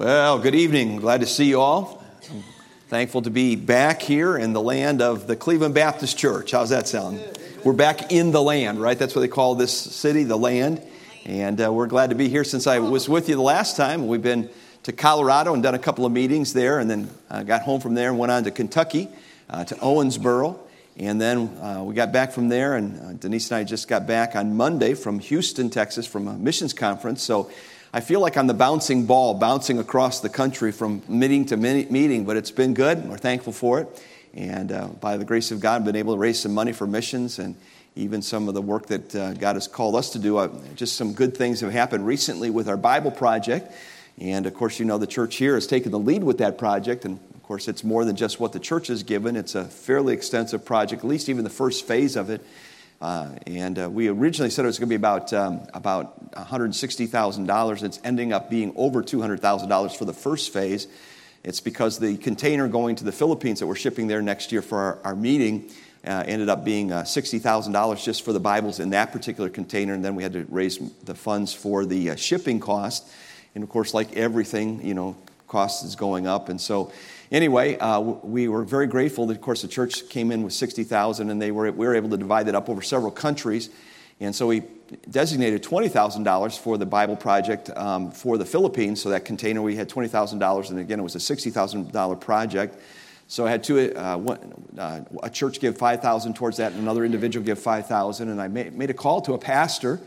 Well, good evening. Glad to see you all. I'm thankful to be back here in the land of the Cleveland Baptist Church. How's that sound? We're back in the land, right? That's what they call this city, the land. And uh, we're glad to be here since I was with you the last time. We've been to Colorado and done a couple of meetings there, and then uh, got home from there and went on to Kentucky, uh, to Owensboro. And then uh, we got back from there, and uh, Denise and I just got back on Monday from Houston, Texas, from a missions conference. So I feel like I'm the bouncing ball, bouncing across the country from meeting to meeting, but it's been good. We're thankful for it. And uh, by the grace of God, I've been able to raise some money for missions and even some of the work that uh, God has called us to do. Uh, just some good things have happened recently with our Bible project. And of course, you know, the church here has taken the lead with that project. And of course, it's more than just what the church has given, it's a fairly extensive project, at least even the first phase of it. Uh, and uh, we originally said it was going to be about, um, about $160,000. It's ending up being over $200,000 for the first phase. It's because the container going to the Philippines that we're shipping there next year for our, our meeting uh, ended up being uh, $60,000 just for the Bibles in that particular container. And then we had to raise the funds for the uh, shipping cost. And of course, like everything, you know, cost is going up. And so anyway, uh, we were very grateful that, of course, the church came in with 60,000 and they were, we were able to divide it up over several countries. And so we designated $20,000 for the Bible project um, for the Philippines. So that container, we had $20,000, and again, it was a $60,000 project. So I had two, uh, one, uh, a church give 5000 towards that, and another individual give 5000 And I made, made a call to a pastor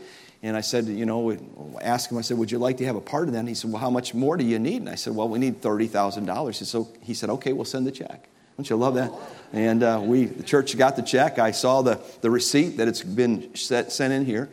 and I said, you know, ask him, I said, would you like to have a part of that? And he said, well, how much more do you need? And I said, well, we need $30,000. So he said, okay, we'll send the check. Don't you love that? And uh, we, the church got the check. I saw the, the receipt that it's been set, sent in here.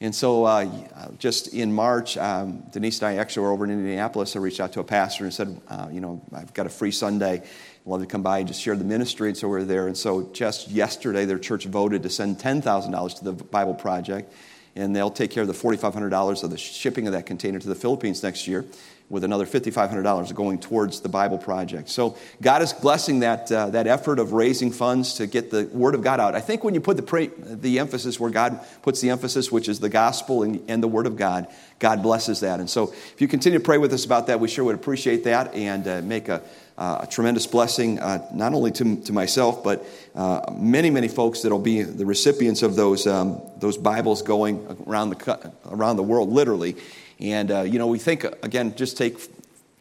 And so uh, just in March, um, Denise and I actually were over in Indianapolis. I reached out to a pastor and said, uh, you know, I've got a free Sunday. I'd love to come by and just share the ministry. And so we are there. And so just yesterday, their church voted to send $10,000 to the Bible Project and they'll take care of the $4,500 of the shipping of that container to the Philippines next year, with another $5,500 going towards the Bible project. So God is blessing that, uh, that effort of raising funds to get the Word of God out. I think when you put the, pray, the emphasis where God puts the emphasis, which is the gospel and, and the Word of God, God blesses that. And so if you continue to pray with us about that, we sure would appreciate that and uh, make a, uh, a tremendous blessing, uh, not only to, to myself, but uh, many, many folks that will be the recipients of those, um, those Bibles going around the, around the world, literally. And, uh, you know, we think, again, just take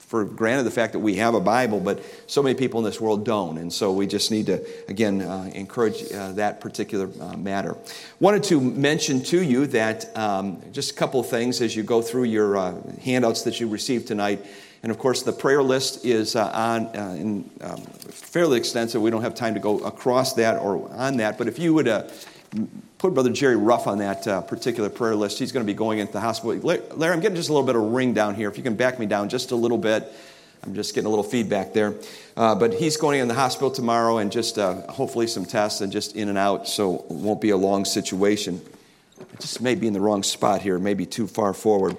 for granted the fact that we have a Bible, but so many people in this world don't. And so we just need to, again, uh, encourage uh, that particular uh, matter. Wanted to mention to you that um, just a couple of things as you go through your uh, handouts that you received tonight. And of course, the prayer list is uh, on uh, in, um, fairly extensive. We don't have time to go across that or on that. But if you would uh, put Brother Jerry Ruff on that uh, particular prayer list, he's going to be going into the hospital. Larry, I'm getting just a little bit of ring down here. If you can back me down just a little bit. I'm just getting a little feedback there. Uh, but he's going in the hospital tomorrow and just uh, hopefully some tests and just in and out, so it won't be a long situation. I just may be in the wrong spot here, maybe too far forward.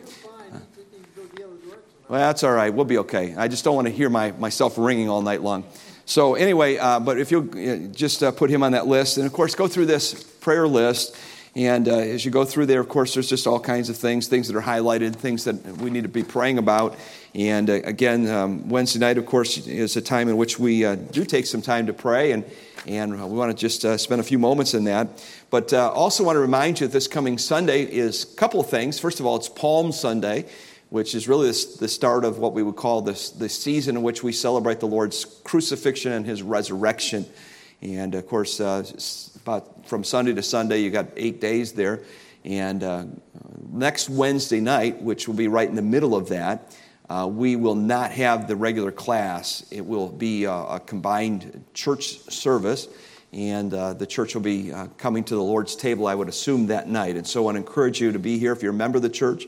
Well, that's all right. We'll be okay. I just don't want to hear my, myself ringing all night long. So, anyway, uh, but if you'll uh, just uh, put him on that list, and of course, go through this prayer list. And uh, as you go through there, of course, there's just all kinds of things, things that are highlighted, things that we need to be praying about. And uh, again, um, Wednesday night, of course, is a time in which we uh, do take some time to pray, and, and we want to just spend a few moments in that. But also want to remind you that this coming Sunday is a couple of things. First of all, it's Palm Sunday which is really the start of what we would call this, the season in which we celebrate the Lord's crucifixion and his resurrection. And of course, uh, from Sunday to Sunday, you got eight days there. And uh, next Wednesday night, which will be right in the middle of that, uh, we will not have the regular class. It will be a, a combined church service, and uh, the church will be uh, coming to the Lord's table, I would assume, that night. And so I want to encourage you to be here if you're a member of the church.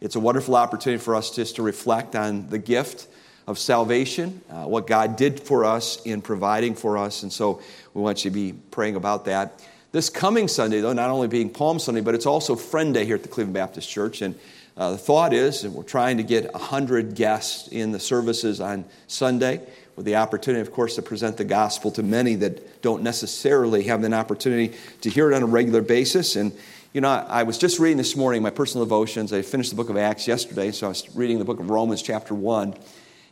It's a wonderful opportunity for us just to reflect on the gift of salvation, uh, what God did for us in providing for us. And so we want you to be praying about that. This coming Sunday, though, not only being Palm Sunday, but it's also Friend Day here at the Cleveland Baptist Church. And uh, the thought is that we're trying to get 100 guests in the services on Sunday with the opportunity, of course, to present the gospel to many that don't necessarily have an opportunity to hear it on a regular basis. And You know, I was just reading this morning my personal devotions. I finished the book of Acts yesterday, so I was reading the book of Romans, chapter 1. And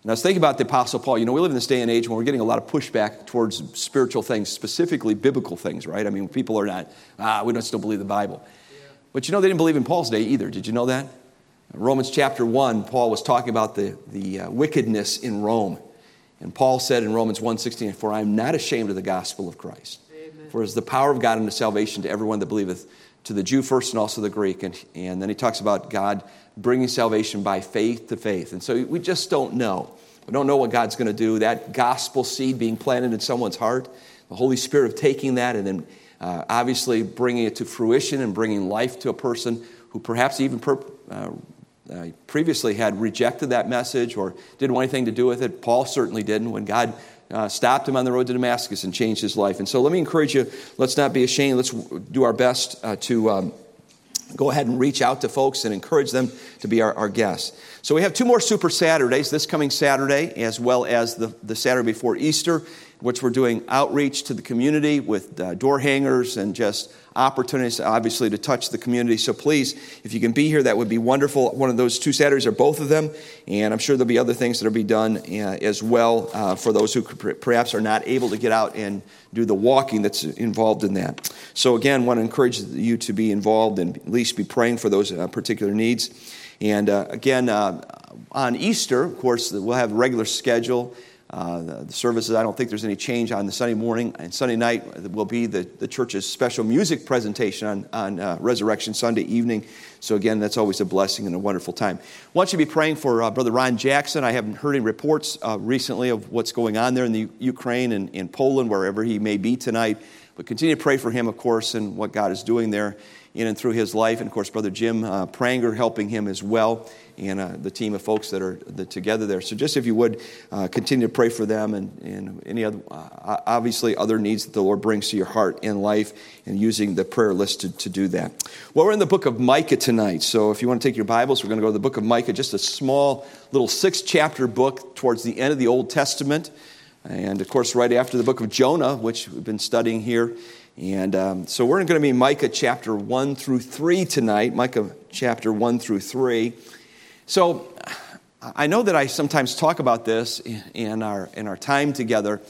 I was thinking about the Apostle Paul. You know, we live in this day and age when we're getting a lot of pushback towards spiritual things, specifically biblical things, right? I mean, people are not, ah, we don't still believe the Bible. Yeah. But you know, they didn't believe in Paul's day either. Did you know that? Romans chapter 1, Paul was talking about the, the uh, wickedness in Rome. And Paul said in Romans 1.16, For I am not ashamed of the gospel of Christ. Amen. For it is the power of God unto salvation to everyone that believeth to the Jew first and also the Greek. And, and then he talks about God bringing salvation by faith to faith. And so we just don't know. We don't know what God's going to do. That gospel seed being planted in someone's heart, the Holy Spirit of taking that and then uh, obviously bringing it to fruition and bringing life to a person who perhaps even per, uh, uh, previously had rejected that message or didn't want anything to do with it. Paul certainly didn't. When God uh, stopped him on the road to Damascus and changed his life. And so let me encourage you let's not be ashamed. Let's do our best uh, to um, go ahead and reach out to folks and encourage them to be our, our, guests. So we have two more Super Saturdays this coming Saturday, as well as the, the Saturday before Easter, which we're doing outreach to the community with uh, door hangers and just opportunities, obviously, to touch the community. So please, if you can be here, that would be wonderful. One of those two Saturdays or both of them. And I'm sure there'll be other things that will be done uh, as well uh, for those who perhaps are not able to get out and do the walking that's involved in that. So, again, want to encourage you to be involved and at least be praying for those uh, particular needs. And uh, again, uh, on Easter, of course, we'll have a regular schedule. Uh, the, services, I don't think there's any change on the Sunday morning. And Sunday night will be the, the church's special music presentation on, on uh, Resurrection Sunday evening. So, again, that's always a blessing and a wonderful time. I want you to be praying for uh, Brother Ron Jackson. I haven't heard any reports uh, recently of what's going on there in the Ukraine and in Poland, wherever he may be tonight. But continue to pray for him, of course, and what God is doing there in and through his life. And, of course, Brother Jim uh, Pranger helping him as well and uh, the team of folks that are together there. So just if you would uh, continue to pray for them and, and any other, uh, obviously other needs that the Lord brings to your heart in life and using the prayer list to, to do that. Well, we're in the book of Micah tonight. So if you want to take your Bibles, we're going to go to the book of Micah, just a small little six chapter book towards the end of the Old Testament. And of course, right after the book of Jonah, which we've been studying here. And um, so we're going to be Micah chapter 1 through 3 tonight, Micah chapter 1 through 3. So I know that I sometimes talk about this in our, in our time together,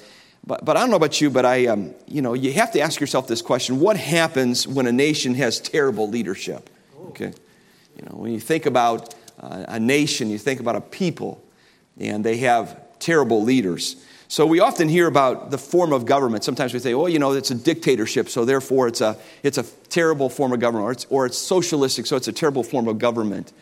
but, but I don't know about you, but I, um, you know, you have to ask yourself this question what happens when a nation has terrible leadership? Okay. You know, when you think about uh, a nation, you think about a people, and they have terrible leaders. So we often hear about the form of government. Sometimes we say, oh, you know, it's a dictatorship, so therefore it's a, it's a terrible form of government, or it's, or it's socialistic, so it's a terrible form of government.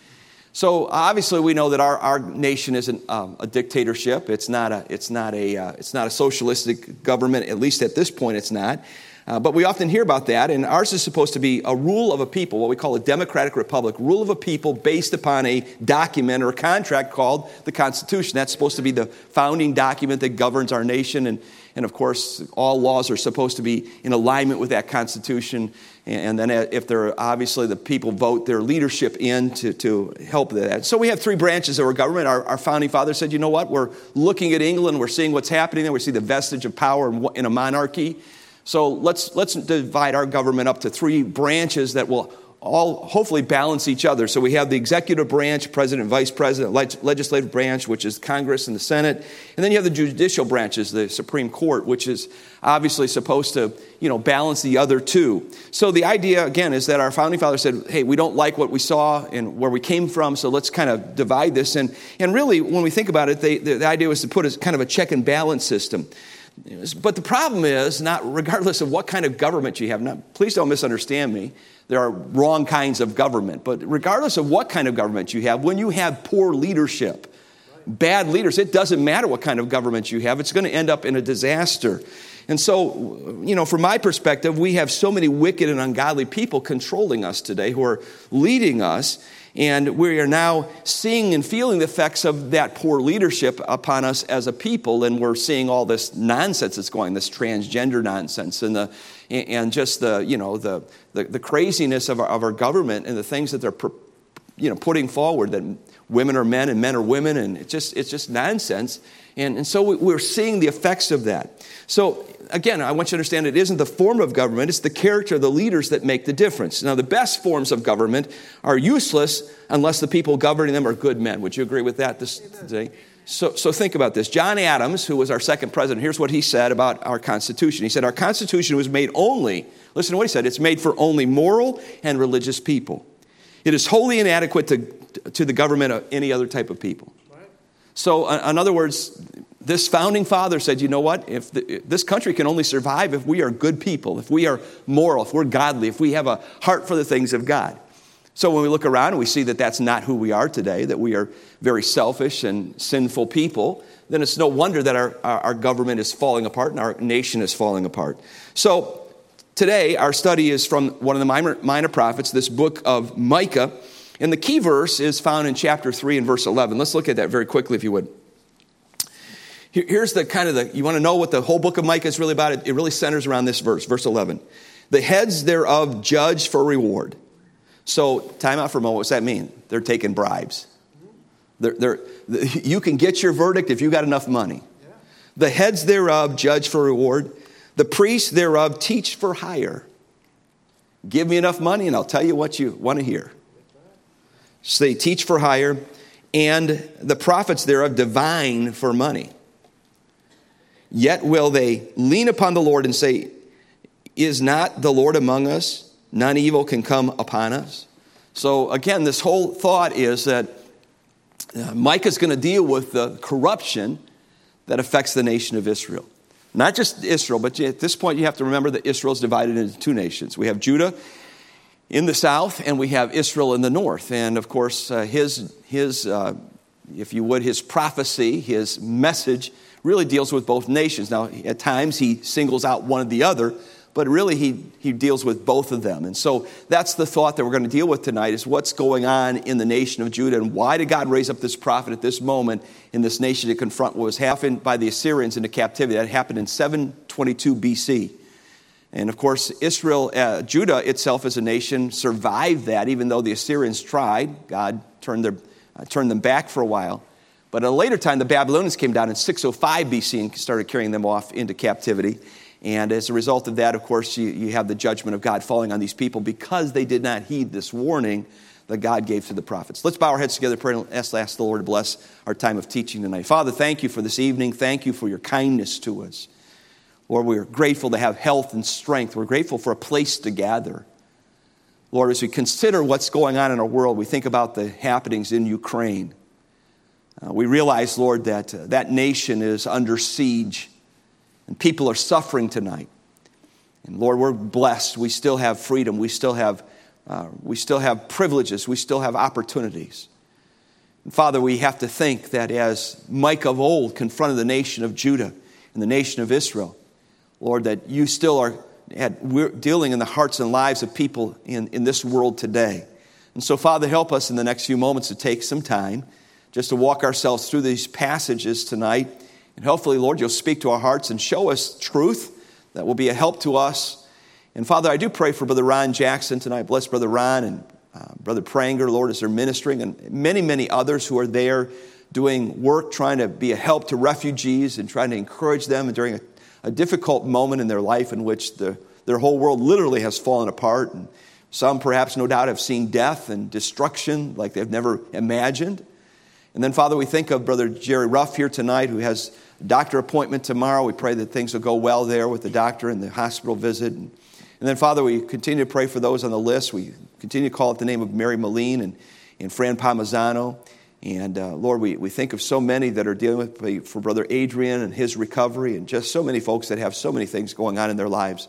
So obviously, we know that our, our nation isn't um, a dictatorship. It's not a, it's, not a, uh, it's not a socialistic government, at least at this point, it's not. Uh, but we often hear about that, and ours is supposed to be a rule of a people, what we call a democratic republic, rule of a people based upon a document or a contract called the Constitution. That's supposed to be the founding document that governs our nation, and, and of course, all laws are supposed to be in alignment with that Constitution and then if they're obviously the people vote their leadership in to, to help that. So we have three branches of our government. Our, our founding father said, you know what? We're looking at England, we're seeing what's happening there, we see the vestige of power in a monarchy. So let's, let's divide our government up to three branches that will all hopefully balance each other. So we have the executive branch, president, vice president, legislative branch, which is Congress and the Senate, and then you have the judicial branches, the Supreme Court, which is obviously supposed to, you know, balance the other two. So the idea again is that our founding fathers said, "Hey, we don't like what we saw and where we came from, so let's kind of divide this." And and really, when we think about it, they, the, the idea was to put a kind of a check and balance system. But the problem is, not regardless of what kind of government you have, now, please don't misunderstand me. There are wrong kinds of government. But regardless of what kind of government you have, when you have poor leadership, bad leaders, it doesn't matter what kind of government you have, it's going to end up in a disaster. And so, you know, from my perspective, we have so many wicked and ungodly people controlling us today who are leading us. And we are now seeing and feeling the effects of that poor leadership upon us as a people. And we're seeing all this nonsense that's going, this transgender nonsense, and, the, and just the, you know, the, the, the craziness of our, of our government and the things that they're you know, putting forward that women are men and men are women, and it's just, it's just nonsense. And, and so we're seeing the effects of that. So, again, I want you to understand it isn't the form of government, it's the character of the leaders that make the difference. Now, the best forms of government are useless unless the people governing them are good men. Would you agree with that this today? So, so think about this. John Adams, who was our second president, here's what he said about our Constitution. He said, Our Constitution was made only, listen to what he said, it's made for only moral and religious people. It is wholly inadequate to, to the government of any other type of people. So, in other words, this founding father said, you know what? If, the, if, this country can only survive if we are good people, if we are moral, if we're godly, if we have a heart for the things of God. So when we look around and we see that that's not who we are today, that we are very selfish and sinful people, then it's no wonder that our, our, government is falling apart and our nation is falling apart. So today, our study is from one of the minor, minor prophets, this book of Micah. And the key verse is found in chapter 3 and verse 11. Let's look at that very quickly, if you would. Here's the kind of the, you want to know what the whole book of Micah is really about? It, it really centers around this verse, verse 11. The heads thereof judge for reward. So, time out for a moment. What's that mean? They're taking bribes. They're, they're, you can get your verdict if you got enough money. The heads thereof judge for reward. The priests thereof teach for hire. Give me enough money and I'll tell you what you want to hear. So they teach for hire, and the prophets thereof divine for money. Yet will they lean upon the Lord and say, Is not the Lord among us? None evil can come upon us. So, again, this whole thought is that uh, Micah is going to deal with the corruption that affects the nation of Israel. Not just Israel, but at this point, you have to remember that Israel is divided into two nations. We have Judah in the south, and we have Israel in the north. And of course, uh, his, his uh, if you would, his prophecy, his message really deals with both nations. Now, at times he singles out one or the other, but really he, he deals with both of them. And so that's the thought that we're going to deal with tonight is what's going on in the nation of Judah and why did God raise up this prophet at this moment in this nation to confront what was happened by the Assyrians into captivity. That happened in 722 BC. And of course, Israel, uh, Judah itself as a nation survived that, even though the Assyrians tried. God turned, their, uh, turned them back for a while. But at a later time, the Babylonians came down in 605 BC and started carrying them off into captivity. And as a result of that, of course, you, you have the judgment of God falling on these people because they did not heed this warning that God gave to the prophets. Let's bow our heads together, pray, and ask, ask the Lord to bless our time of teaching tonight. Father, thank you for this evening. Thank you for your kindness to us. Lord, we're grateful to have health and strength. We're grateful for a place to gather. Lord, as we consider what's going on in our world, we think about the happenings in Ukraine. Uh, we realize, Lord, that uh, that nation is under siege and people are suffering tonight. And Lord, we're blessed. We still have freedom. We still have, uh, we still have privileges. We still have opportunities. And Father, we have to think that as Micah of old confronted the nation of Judah and the nation of Israel, Lord, that you still are at, dealing in the hearts and lives of people in, in this world today. And so, Father, help us in the next few moments to take some time just to walk ourselves through these passages tonight. And hopefully, Lord, you'll speak to our hearts and show us truth that will be a help to us. And Father, I do pray for Brother Ron Jackson tonight. Bless Brother Ron and uh, Brother Pranger, Lord, as they're ministering, and many, many others who are there doing work, trying to be a help to refugees and trying to encourage them during a, a difficult moment in their life in which the, their whole world literally has fallen apart. And some, perhaps, no doubt, have seen death and destruction like they've never imagined. And then, Father, we think of Brother Jerry Ruff here tonight, who has a doctor appointment tomorrow. We pray that things will go well there with the doctor and the hospital visit. And, then, Father, we continue to pray for those on the list. We continue to call it the name of Mary Moline and, and Fran Palmisano. And uh, Lord, we, we think of so many that are dealing with for Brother Adrian and his recovery, and just so many folks that have so many things going on in their lives.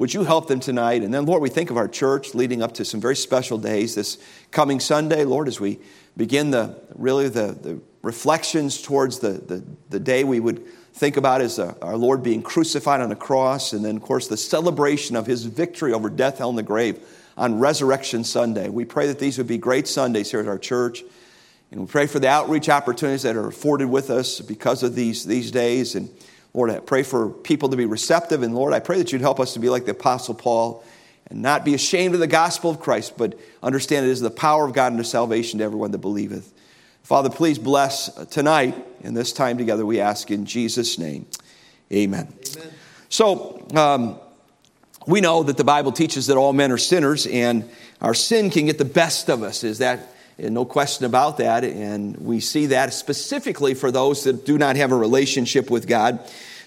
Would you help them tonight? And then, Lord, we think of our church leading up to some very special days this coming Sunday, Lord, as we begin the really the, the reflections towards the, the, the day we would think about as uh, our Lord being crucified on a cross, and then, of course, the celebration of his victory over death, hell, and the grave on Resurrection Sunday. We pray that these would be great Sundays here at our church. And we pray for the outreach opportunities that are afforded with us because of these, these days. And Lord, I pray for people to be receptive. And Lord, I pray that you'd help us to be like the Apostle Paul and not be ashamed of the gospel of Christ, but understand it is the power of God unto salvation to everyone that believeth. Father, please bless tonight and this time together, we ask in Jesus' name. Amen. Amen. So, um, we know that the Bible teaches that all men are sinners and our sin can get the best of us. Is that no question about that? And we see that specifically for those that do not have a relationship with God.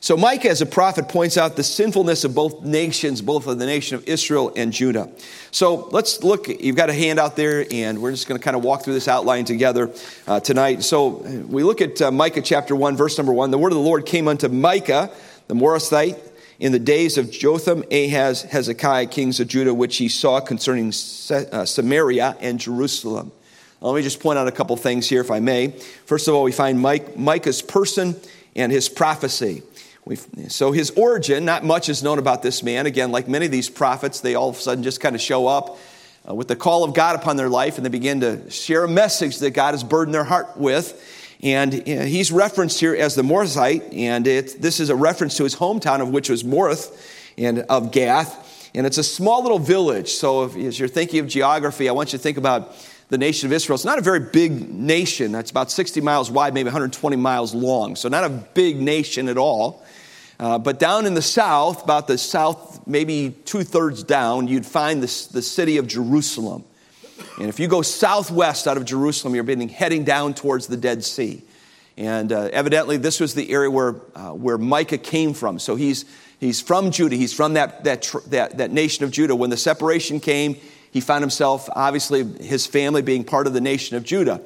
So Micah, as a prophet, points out the sinfulness of both nations, both of the nation of Israel and Judah. So let's look. You've got a hand out there, and we're just going to kind of walk through this outline together uh, tonight. So we look at uh, Micah chapter 1, verse number 1. The word of the Lord came unto Micah, the Morasthite, in the days of Jotham, Ahaz, Hezekiah, kings of Judah, which he saw concerning uh, Samaria and Jerusalem. Let me just point out a couple things here, if I may. First of all, we find Mike, Micah's person and his prophecy. We've, so his origin, not much is known about this man. Again, like many of these prophets, they all of a sudden just kind of show up uh, with the call of God upon their life and they begin to share a message that God has burdened their heart with. And uh, he's referenced here as the Morthite, and it, this is a reference to his hometown, of which was Morth and of Gath. And it's a small little village. So if, as you're thinking of geography, I want you to think about the nation of Israel. It's not a very big nation. That's about 60 miles wide, maybe 120 miles long. So not a big nation at all. Uh, but down in the south, about the south, maybe two thirds down, you'd find this, the city of Jerusalem. And if you go southwest out of Jerusalem, you're being, heading down towards the Dead Sea. And uh, evidently, this was the area where, uh, where Micah came from. So he's, he's from Judah, he's from that, that, that, that nation of Judah. When the separation came, he found himself, obviously, his family being part of the nation of Judah.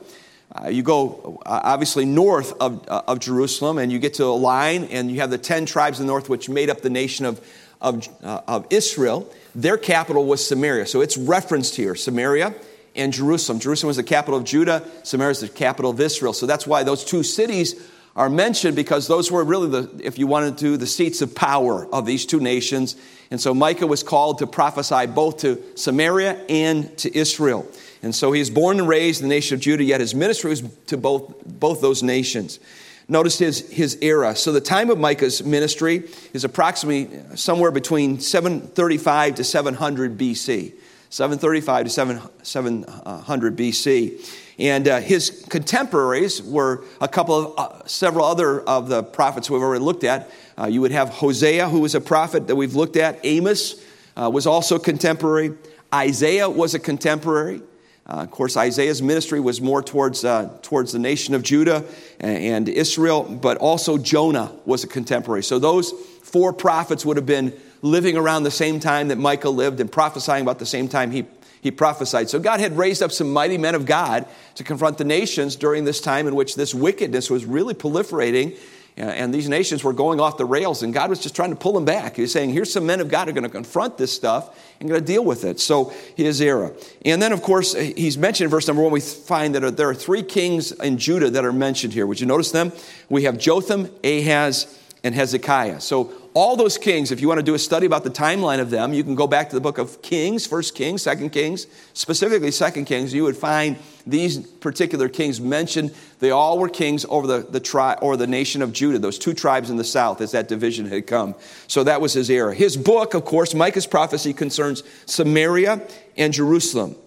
Uh, you go uh, obviously north of, uh, of Jerusalem, and you get to a line, and you have the 10 tribes in the north, which made up the nation of, of, uh, of Israel. Their capital was Samaria. So it's referenced here Samaria and Jerusalem. Jerusalem was the capital of Judah, Samaria is the capital of Israel. So that's why those two cities are mentioned because those were really the, if you wanted to, the seats of power of these two nations. And so Micah was called to prophesy both to Samaria and to Israel. And so he is born and raised in the nation of Judah, yet his ministry was to both, both those nations. Notice his, his era. So the time of Micah's ministry is approximately somewhere between 735 to 700 BC. 735 to 7, 700 BC. And uh, his contemporaries were a couple of, uh, several other of the prophets we've already looked at. Uh, you would have Hosea, who was a prophet that we've looked at. Amos uh, was also contemporary. Isaiah was a contemporary. Uh, of course, Isaiah's ministry was more towards, uh, towards the nation of Judah and, and Israel, but also Jonah was a contemporary. So those four prophets would have been living around the same time that Micah lived and prophesying about the same time he, he prophesied. So God had raised up some mighty men of God to confront the nations during this time in which this wickedness was really proliferating uh, and these nations were going off the rails, and God was just trying to pull them back. He was saying, Here's some men of God who are going to confront this stuff and going to deal with it. So, his era. And then, of course, he's mentioned in verse number one, we find that there are three kings in Judah that are mentioned here. Would you notice them? We have Jotham, Ahaz, and Hezekiah. So, all those kings, if you want to do a study about the timeline of them, you can go back to the book of Kings, First Kings, Second Kings, specifically Second Kings. You would find these particular kings mentioned. They all were kings over the, the tribe or the nation of Judah, those two tribes in the south as that division had come. So that was his era. His book, of course, Micah's prophecy concerns Samaria and Jerusalem.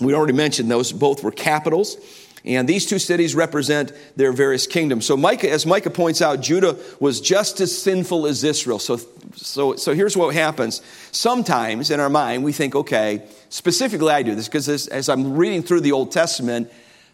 We already mentioned those both were capitals. And these two cities represent their various kingdoms. So, Micah, as Micah points out, Judah was just as sinful as Israel. So, so, so here's what happens. Sometimes in our mind, we think, okay, specifically I do this because as, as I'm reading through the Old Testament,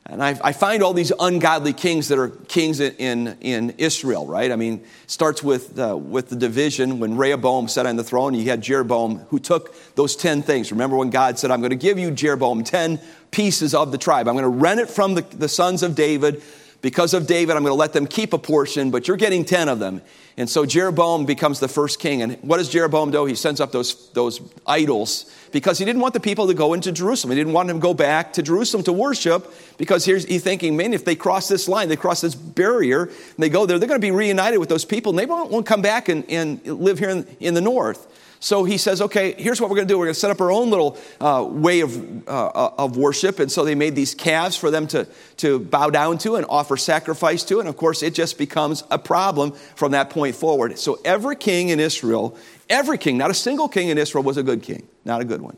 and I, I, find all these ungodly kings that are kings in, in, in Israel, right? I mean, starts with, uh, with the division when Rehoboam sat on the throne. You had Jeroboam who took those 10 things. Remember when God said, I'm going to give you, Jeroboam, 10 pieces of the tribe. I'm going to rent it from the, the sons of David. Because of David, I'm going to let them keep a portion, but you're getting 10 of them. And so Jeroboam becomes the first king. And what does Jeroboam do? He sends up those, those idols because he didn't want the people to go into Jerusalem. He didn't want them to go back to Jerusalem to worship because here's he thinking, man, if they cross this line, they cross this barrier, and they go there, they're going to be reunited with those people, and they won't, won't come back and, and live here in, in the north. So he says, okay, here's what we're going to do. We're going to set up our own little uh, way of, uh, of worship. And so they made these calves for them to, to bow down to and offer sacrifice to. And of course, it just becomes a problem from that point forward. So every king in Israel, every king, not a single king in Israel was a good king, not a good one.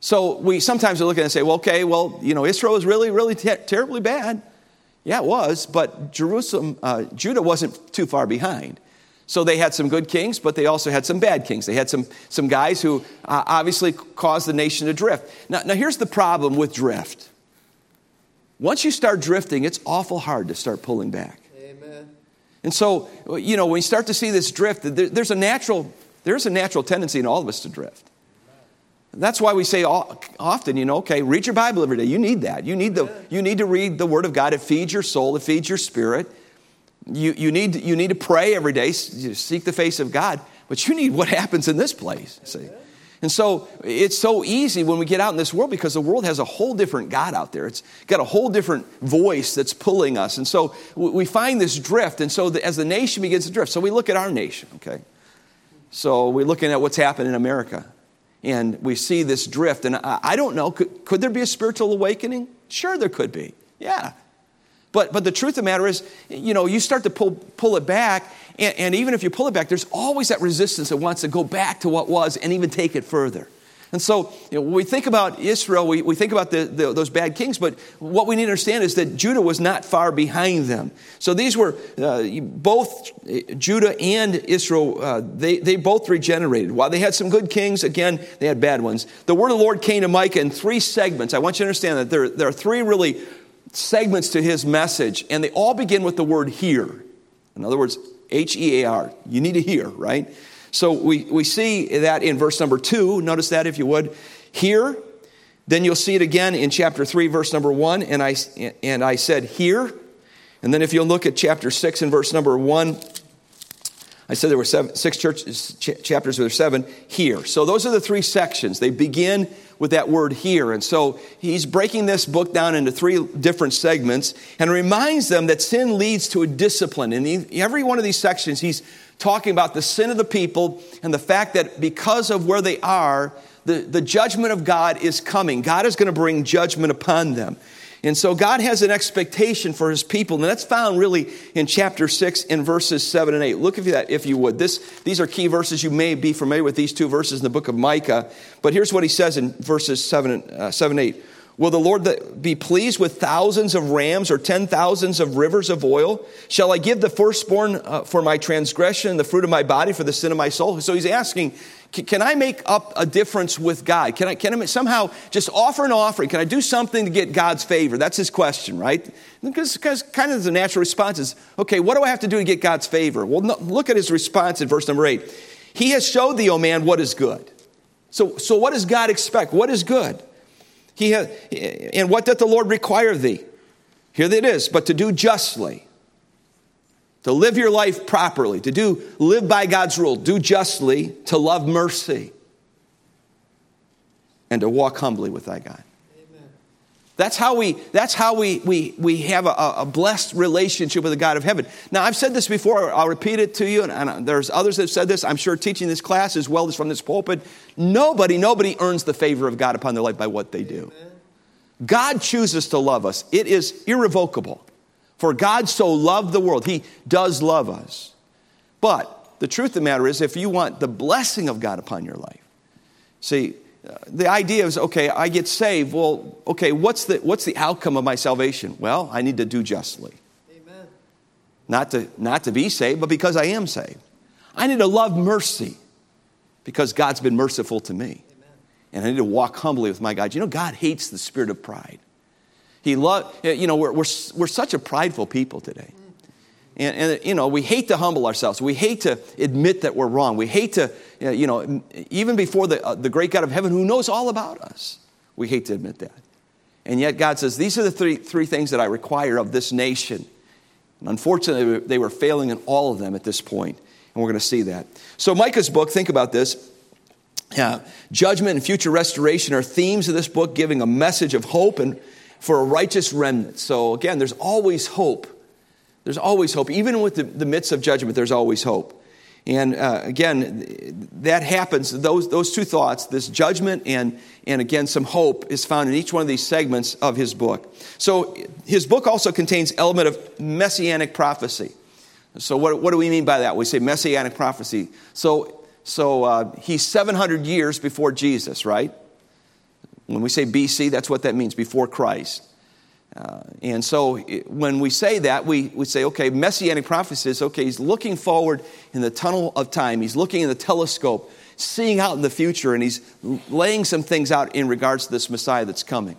So we sometimes look at it and say, well, okay, well, you know, Israel is really, really ter- terribly bad. Yeah, it was, but Jerusalem, uh, Judah wasn't too far behind. So they had some good kings, but they also had some bad kings. They had some, some guys who uh, obviously caused the nation to drift. Now, now, here's the problem with drift. Once you start drifting, it's awful hard to start pulling back. Amen. And so, you know, when you start to see this drift, there, there's, a natural, there's a natural tendency in all of us to drift. That's why we say often, you know, okay, read your Bible every day. You need that. You need, the, you need to read the Word of God. It feeds your soul, it feeds your spirit. You, you, need, you need to pray every day, seek the face of God, but you need what happens in this place. See? And so it's so easy when we get out in this world because the world has a whole different God out there. It's got a whole different voice that's pulling us. And so we find this drift. And so as the nation begins to drift, so we look at our nation, okay? So we're looking at what's happened in America. And we see this drift. And I, don't know, could, could there be a spiritual awakening? Sure, there could be. Yeah. But, but the truth of the matter is, you know, you start to pull, pull it back, and, and even if you pull it back, there's always that resistance that wants to go back to what was and even take it further. And so, you know, when we think about Israel, we, we think about the, the, those bad kings, but what we need to understand is that Judah was not far behind them. So these were uh, both Judah and Israel, uh, they, they both regenerated. While they had some good kings, again, they had bad ones. The word of the Lord came to Micah in three segments. I want you to understand that there, there are three really segments to his message, and they all begin with the word hear. In other words, H E A R. You need to hear, right? So we, we see that in verse number two. Notice that if you would. Hear. Then you'll see it again in chapter 3, verse number 1. And I, and I said, Hear. And then if you'll look at chapter 6 and verse number 1, I said there were seven, six churches, ch- chapters, there seven. Hear. So those are the three sections. They begin with that word here. And so he's breaking this book down into three different segments and reminds them that sin leads to a discipline. In every one of these sections, he's talking about the sin of the people and the fact that because of where they are, the, the judgment of God is coming. God is going to bring judgment upon them. And so God has an expectation for his people, and that's found really in chapter 6 in verses 7 and 8. Look at that if you would. This, these are key verses. You may be familiar with these two verses in the book of Micah, but here's what he says in verses 7, uh, 7 8. Will the Lord be pleased with thousands of rams or ten thousands of rivers of oil? Shall I give the firstborn uh, for my transgression, the fruit of my body for the sin of my soul? So he's asking, can I make up a difference with God? Can I, can I somehow just offer an offering? Can I do something to get God's favor? That's his question, right? Because, because kind of the natural response is, okay, what do I have to do to get God's favor? Well, no, look at his response in verse number eight. He has showed thee, O man, what is good. So, so what does God expect? What is good? He has, and what doth the Lord require thee? Here it is, but to do justly to live your life properly, to do live by God's rule, do justly, to love mercy, and to walk humbly with thy God. That's how we, that's how we, we, we have a, a, blessed relationship with the God of heaven. Now, I've said this before, I'll repeat it to you, and, and there's others that have said this. I'm sure teaching this class as well as from this pulpit. Nobody, nobody earns the favor of God upon their life by what they do. God chooses to love us, it is irrevocable. For God so loved the world. He does love us. But the truth of the matter is, if you want the blessing of God upon your life, see, the idea is okay, I get saved. Well, okay, what's the, what's the outcome of my salvation? Well, I need to do justly. Amen. Not to, not to be saved, but because I am saved. I need to love mercy because God's been merciful to me. Amen. And I need to walk humbly with my God. You know, God hates the spirit of pride. He loved, you know, we're, we're, we're such a prideful people today. And, and, you know, we hate to humble ourselves. We hate to admit that we're wrong. We hate to, you know, even before the, uh, the great God of heaven who knows all about us, we hate to admit that. And yet God says, these are the three, three things that I require of this nation. And unfortunately, they were failing in all of them at this point, And we're going to see that. So, Micah's book, think about this. Yeah, judgment and future restoration are themes of this book, giving a message of hope and for a righteous remnant. So again, there's always hope. There's always hope. Even with the, the midst of judgment, there's always hope. And uh, again, that happens. Those, those two thoughts, this judgment and, and again, some hope, is found in each one of these segments of his book. So his book also contains element of messianic prophecy. So what, what do we mean by that? We say messianic prophecy. So, so uh, he's 700 years before Jesus, right? When we say BC, that's what that means, before Christ. Uh, and so it, when we say that, we, we say, okay, messianic prophecy is okay, he's looking forward in the tunnel of time, he's looking in the telescope, seeing out in the future, and he's laying some things out in regards to this Messiah that's coming.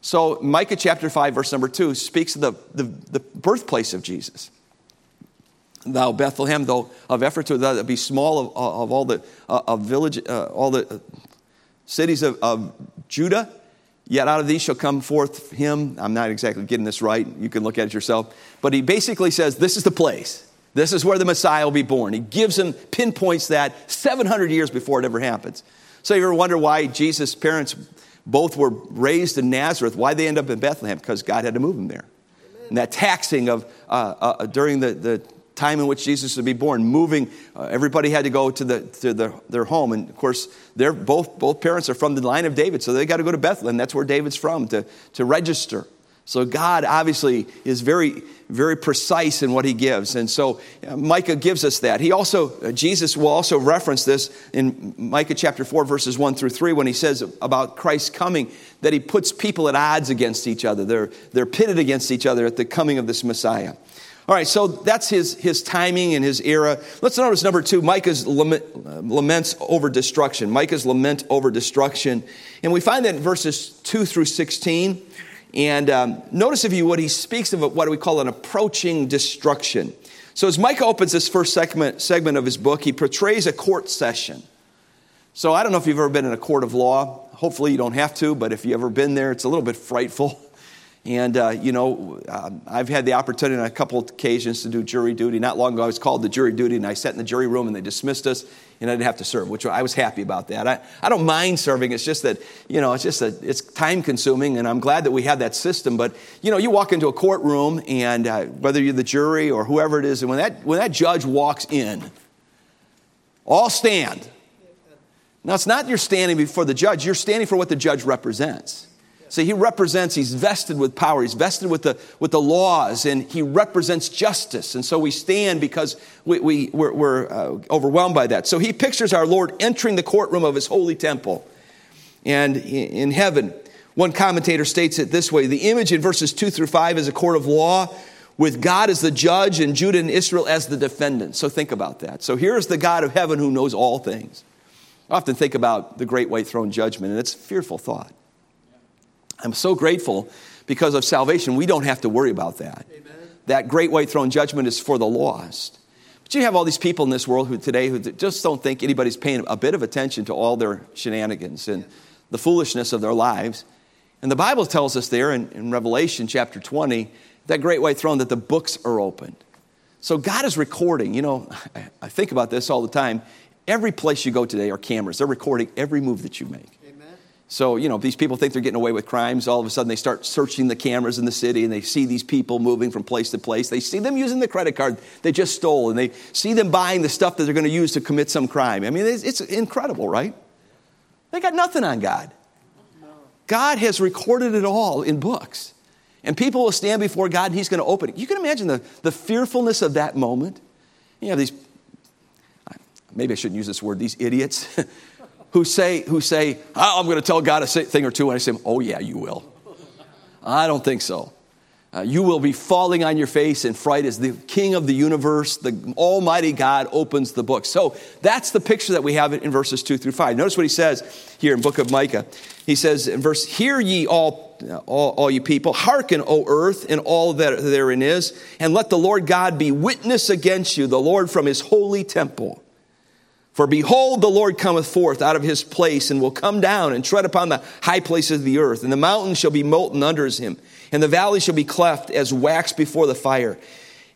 So Micah chapter 5, verse number 2 speaks of the, the, the birthplace of Jesus. Thou Bethlehem, though of Ephrathah, thou be small of, of all the uh, of village, uh, all the cities of, of Judah, Yet out of these shall come forth him. I'm not exactly getting this right. You can look at it yourself. But he basically says, This is the place. This is where the Messiah will be born. He gives him, pinpoints that 700 years before it ever happens. So you ever wonder why Jesus' parents both were raised in Nazareth? Why they end up in Bethlehem? Because God had to move them there. And that taxing of uh, uh, during the, the time in which Jesus would be born, moving. Uh, everybody had to go to, the, to the, their home. And of course, they're both, both parents are from the line of David, so they got to go to Bethlehem. That's where David's from to, to register. So God obviously is very, very precise in what he gives. And so uh, Micah gives us that. He also, uh, Jesus will also reference this in Micah chapter 4, verses 1 through 3, when he says about Christ coming, that he puts people at odds against each other. They're, they're pitted against each other at the coming of this Messiah. All right, so that's his, his timing and his era. Let's notice number two Micah's lament, uh, laments over destruction. Micah's lament over destruction. And we find that in verses 2 through 16. And um, notice, if you would, he speaks of what we call an approaching destruction. So as Micah opens this first segment, segment of his book, he portrays a court session. So I don't know if you've ever been in a court of law. Hopefully you don't have to, but if you've ever been there, it's a little bit frightful. And, uh, you know, uh, I've had the opportunity on a couple of occasions to do jury duty. Not long ago, I was called to jury duty, and I sat in the jury room, and they dismissed us, and I didn't have to serve, which I was happy about that. I, I don't mind serving. It's just that, you know, it's just that it's time consuming, and I'm glad that we have that system. But, you know, you walk into a courtroom, and uh, whether you're the jury or whoever it is, and when that, when that judge walks in, all stand. Now, it's not you're standing before the judge, you're standing for what the judge represents. So he represents, he's vested with power, he's vested with the, with the laws, and he represents justice. And so we stand because we, we, we're, we're uh, overwhelmed by that. So he pictures our Lord entering the courtroom of his holy temple and in heaven. One commentator states it this way the image in verses 2 through 5 is a court of law with God as the judge and Judah and Israel as the defendant. So think about that. So here's the God of heaven who knows all things. I often think about the great white throne judgment, and it's a fearful thought. I'm so grateful because of salvation, we don't have to worry about that. Amen. That great white throne judgment is for the lost. But you have all these people in this world who today who just don't think anybody's paying a bit of attention to all their shenanigans and the foolishness of their lives. And the Bible tells us there in, in Revelation chapter 20, that great white throne, that the books are opened. So God is recording. You know, I think about this all the time. Every place you go today are cameras. They're recording every move that you make. So, you know, these people think they're getting away with crimes. All of a sudden, they start searching the cameras in the city and they see these people moving from place to place. They see them using the credit card they just stole and they see them buying the stuff that they're going to use to commit some crime. I mean, it's, it's incredible, right? They got nothing on God. God has recorded it all in books. And people will stand before God and He's going to open it. You can imagine the, the fearfulness of that moment. You have these, maybe I shouldn't use this word, these idiots who say, who say oh, I'm going to tell God a thing or two. And I say, oh, yeah, you will. I don't think so. Uh, you will be falling on your face in fright as the king of the universe, the almighty God opens the book. So that's the picture that we have in verses 2 through 5. Notice what he says here in book of Micah. He says in verse, Hear ye all, all, all you people, hearken, O earth, and all that therein is, and let the Lord God be witness against you, the Lord from his holy temple. For behold, the Lord cometh forth out of his place and will come down and tread upon the high places of the earth. And the mountains shall be molten under him, and the valley shall be cleft as wax before the fire,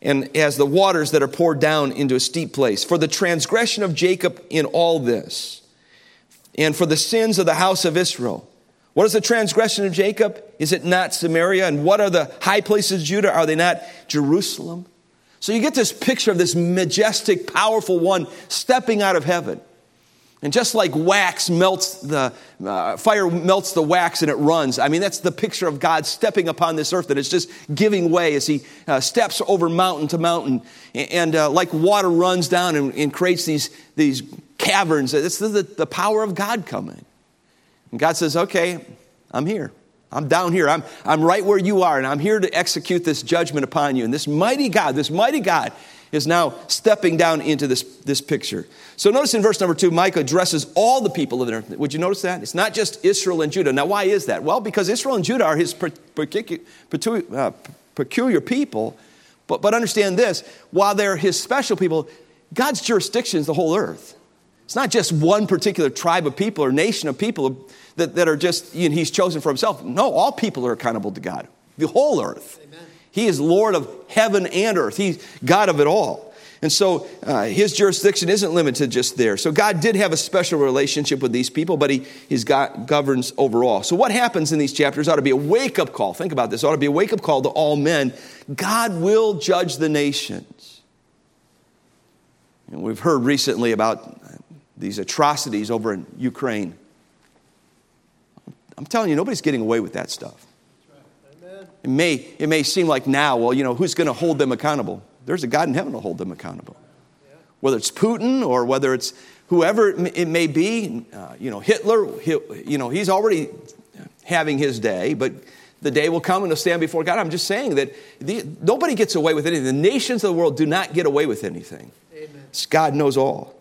and as the waters that are poured down into a steep place. For the transgression of Jacob in all this, and for the sins of the house of Israel. What is the transgression of Jacob? Is it not Samaria? And what are the high places of Judah? Are they not Jerusalem? So you get this picture of this majestic, powerful one stepping out of heaven. And just like wax melts the uh, fire melts the wax and it runs. I mean, that's the picture of God stepping upon this earth that it's just giving way as He uh, steps over mountain to mountain, and uh, like water runs down and, and, creates these these caverns. It's the, the, the power of God coming. And God says, "Okay, I'm here. I'm down here. I'm, I'm right where you are, and I'm here to execute this judgment upon you. And this mighty God, this mighty God, is now stepping down into this, this picture. So notice in verse number two, Micah addresses all the people of the earth. Would you notice that? It's not just Israel and Judah. Now, why is that? Well, because Israel and Judah are his uh, peculiar people. But, but understand this while they're his special people, God's jurisdiction is the whole earth. It's not just one particular tribe of people or nation of people that, that are just, you know, he's chosen for himself. No, all people are accountable to God, the whole earth. Amen. He is Lord of heaven and earth, he's God of it all. And so uh, his jurisdiction isn't limited just there. So God did have a special relationship with these people, but he he's got, governs overall. So what happens in these chapters ought to be a wake up call. Think about this. Ought to be a wake up call to all men. God will judge the nations. And we've heard recently about these atrocities over in Ukraine. I'm telling you, nobody's getting away with that stuff. It may, it may seem like now, well, you know, who's going to hold them accountable? There's a God in heaven to hold them accountable. Whether it's Putin or whether it's whoever it may be, uh, you know, Hitler, he, you know, he's already having his day, but the day will come and he'll stand before God. I'm just saying that the, nobody gets away with anything. The nations of the world do not get away with anything. Amen. God knows all.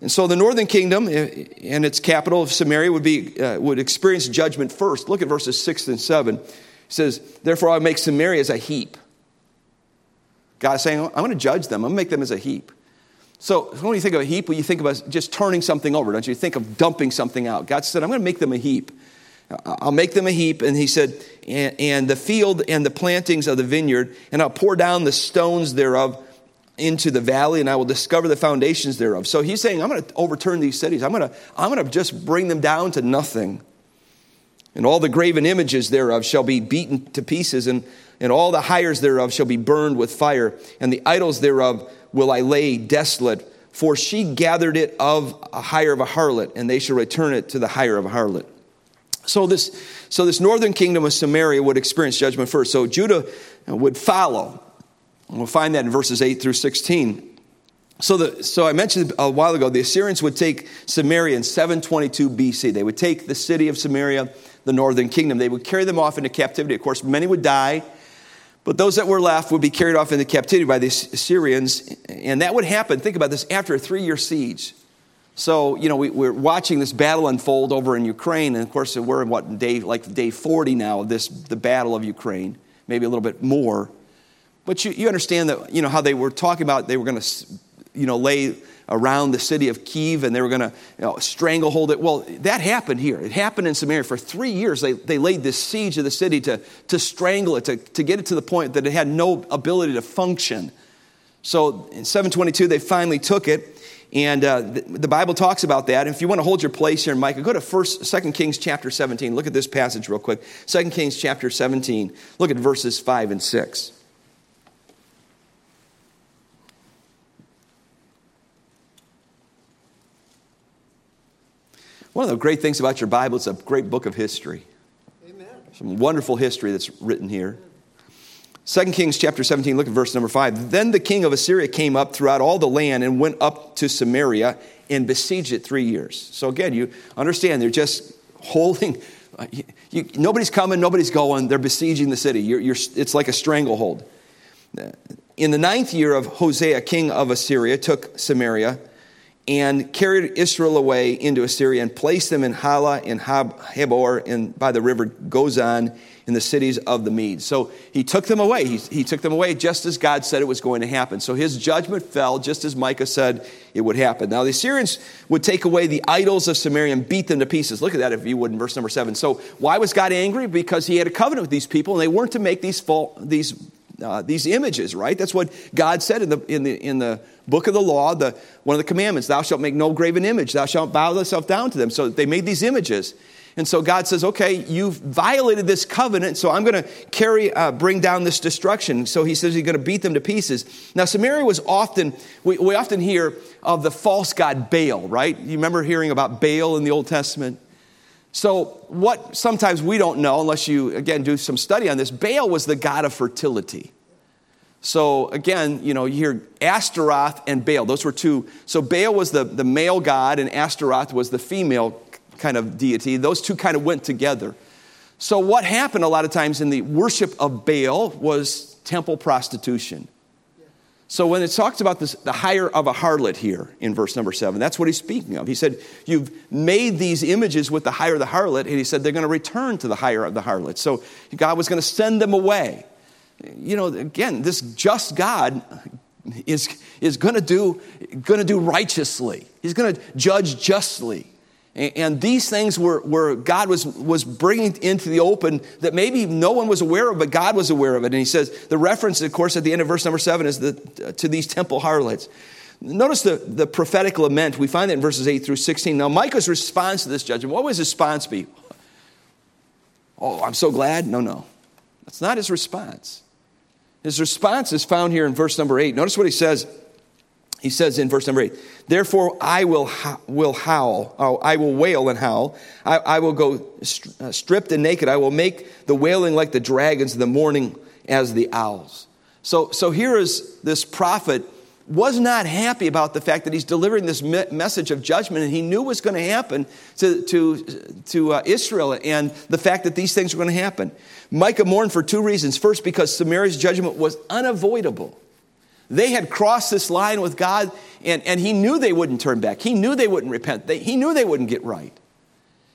And so the northern kingdom and its capital of Samaria would, be, uh, would experience judgment first. Look at verses 6 and 7. He says, Therefore, I make Samaria as a heap. God is saying, I'm going to judge them. I'm going to make them as a heap. So when you think of a heap, well, you think about just turning something over, don't you? you think of dumping something out. God said, I'm going to make them a heap. I'll make them a heap. And he said, and, and the field and the plantings of the vineyard, and I'll pour down the stones thereof into the valley, and I will discover the foundations thereof. So he's saying, I'm going to overturn these cities. I'm going to, I'm going to just bring them down to nothing. And all the graven images thereof shall be beaten to pieces, and, and all the hires thereof shall be burned with fire, and the idols thereof will I lay desolate. For she gathered it of a hire of a harlot, and they shall return it to the hire of a harlot. So this, so this northern kingdom of Samaria would experience judgment first. So Judah would follow. We'll find that in verses 8 through 16. So, the, so I mentioned a while ago, the Assyrians would take Samaria in 722 BC. They would take the city of Samaria the northern kingdom. They would carry them off into captivity. Of course, many would die, but those that were left would be carried off into captivity by the Assyrians. And that would happen, think about this, after a three year siege. So, you know, we, are watching this battle unfold over in Ukraine. And of course, we're in what, day, like day 40 now of this, the battle of Ukraine, maybe a little bit more. But you, you understand that, you know, how they were talking about they were going to, you know, lay around the city of Kiev and they were going to you know, stranglehold it. Well, that happened here. It happened in Samaria. For three years, they, they laid this siege of the city to, to strangle it, to, to get it to the point that it had no ability to function. So in 722, they finally took it. And uh, the, the, Bible talks about that. If you want to hold your place here Micah, go to First, Second Kings chapter 17. Look at this passage real quick. Second Kings chapter 17. Look at verses 5 and 6. One of the great things about your Bible, it's a great book of history. Amen. Some wonderful history that's written here. 2 Kings chapter 17, look at verse number 5. Then the king of Assyria came up throughout all the land and went up to Samaria and besieged it three years. So again, you understand they're just holding, you, nobody's coming, nobody's going, they're besieging the city. You're, you're, it's like a stranglehold. In the ninth year of Hosea, king of Assyria, took Samaria and carried Israel away into Assyria and placed them in Hala, in Habor, and by the river Gozan, in the cities of the Medes. So he took them away. He, he took them away just as God said it was going to happen. So his judgment fell just as Micah said it would happen. Now the Assyrians would take away the idols of Samaria and beat them to pieces. Look at that if you would in verse number seven. So why was God angry? Because he had a covenant with these people and they weren't to make these, these uh, these images, right? That's what God said in the, in the, in the book of the law, the, one of the commandments, thou shalt make no graven image, thou shalt bow thyself down to them. So they made these images. And so God says, okay, you've violated this covenant, so I'm going to carry, uh, bring down this destruction. So he says he's going to beat them to pieces. Now, Samaria was often, we, we often hear of the false god Baal, right? You remember hearing about Baal in the Old Testament? So, what sometimes we don't know, unless you, again, do some study on this, Baal was the god of fertility. So, again, you know, you hear Astaroth and Baal. Those were two. So, Baal was the, the male god, and Astaroth was the female kind of deity. Those two kind of went together. So, what happened a lot of times in the worship of Baal was temple prostitution. So, when it talks about this, the hire of a harlot here in verse number seven, that's what he's speaking of. He said, You've made these images with the hire of the harlot, and he said they're going to return to the hire of the harlot. So, God was going to send them away. You know, again, this just God is, is going to do, going to do righteously, He's going to judge justly. And these things were, were God was, was bringing into the open that maybe no one was aware of, but God was aware of it. And he says, the reference, of course, at the end of verse number seven is the, to these temple harlots. Notice the, the prophetic lament. We find that in verses 8 through 16. Now, Micah's response to this judgment, what was his response be? Oh, I'm so glad? No, no. That's not his response. His response is found here in verse number 8. Notice what he says he says in verse number eight, therefore I will, will howl, oh, I will wail and howl. I, I will go st- uh, stripped and naked. I will make the wailing like the dragons, the mourning as the owls. So, so here is this prophet was not happy about the fact that he's delivering this me- message of judgment and he knew was going to happen to, to, to uh, Israel and the fact that these things were going to happen. Micah mourned for two reasons. First, because Samaria's judgment was unavoidable. They had crossed this line with God, and, and he knew they wouldn't turn back. He knew they wouldn't repent. They, he knew they wouldn't get right.